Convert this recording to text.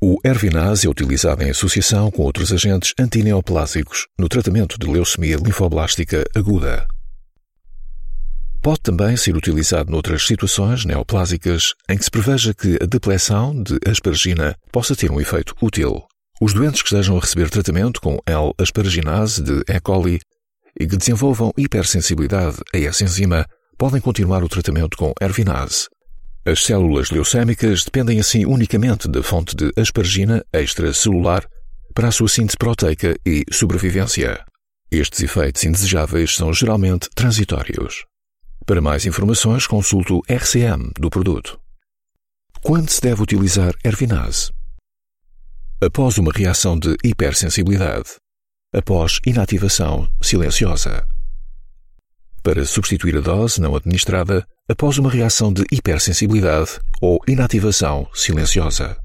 O Ervinase é utilizado em associação com outros agentes antineoplásicos no tratamento de leucemia linfoblástica aguda. Pode também ser utilizado noutras situações neoplásicas em que se preveja que a depleção de asparagina possa ter um efeito útil. Os doentes que estejam a receber tratamento com L-asparaginase de E. coli e que desenvolvam hipersensibilidade a essa enzima podem continuar o tratamento com Ervinase. As células leucémicas dependem assim unicamente da fonte de aspargina extracelular para a sua síntese proteica e sobrevivência. Estes efeitos indesejáveis são geralmente transitórios. Para mais informações, consulte o RCM do produto. Quando se deve utilizar Ervinase? Após uma reação de hipersensibilidade. Após inativação silenciosa para substituir a dose não administrada após uma reação de hipersensibilidade ou inativação silenciosa.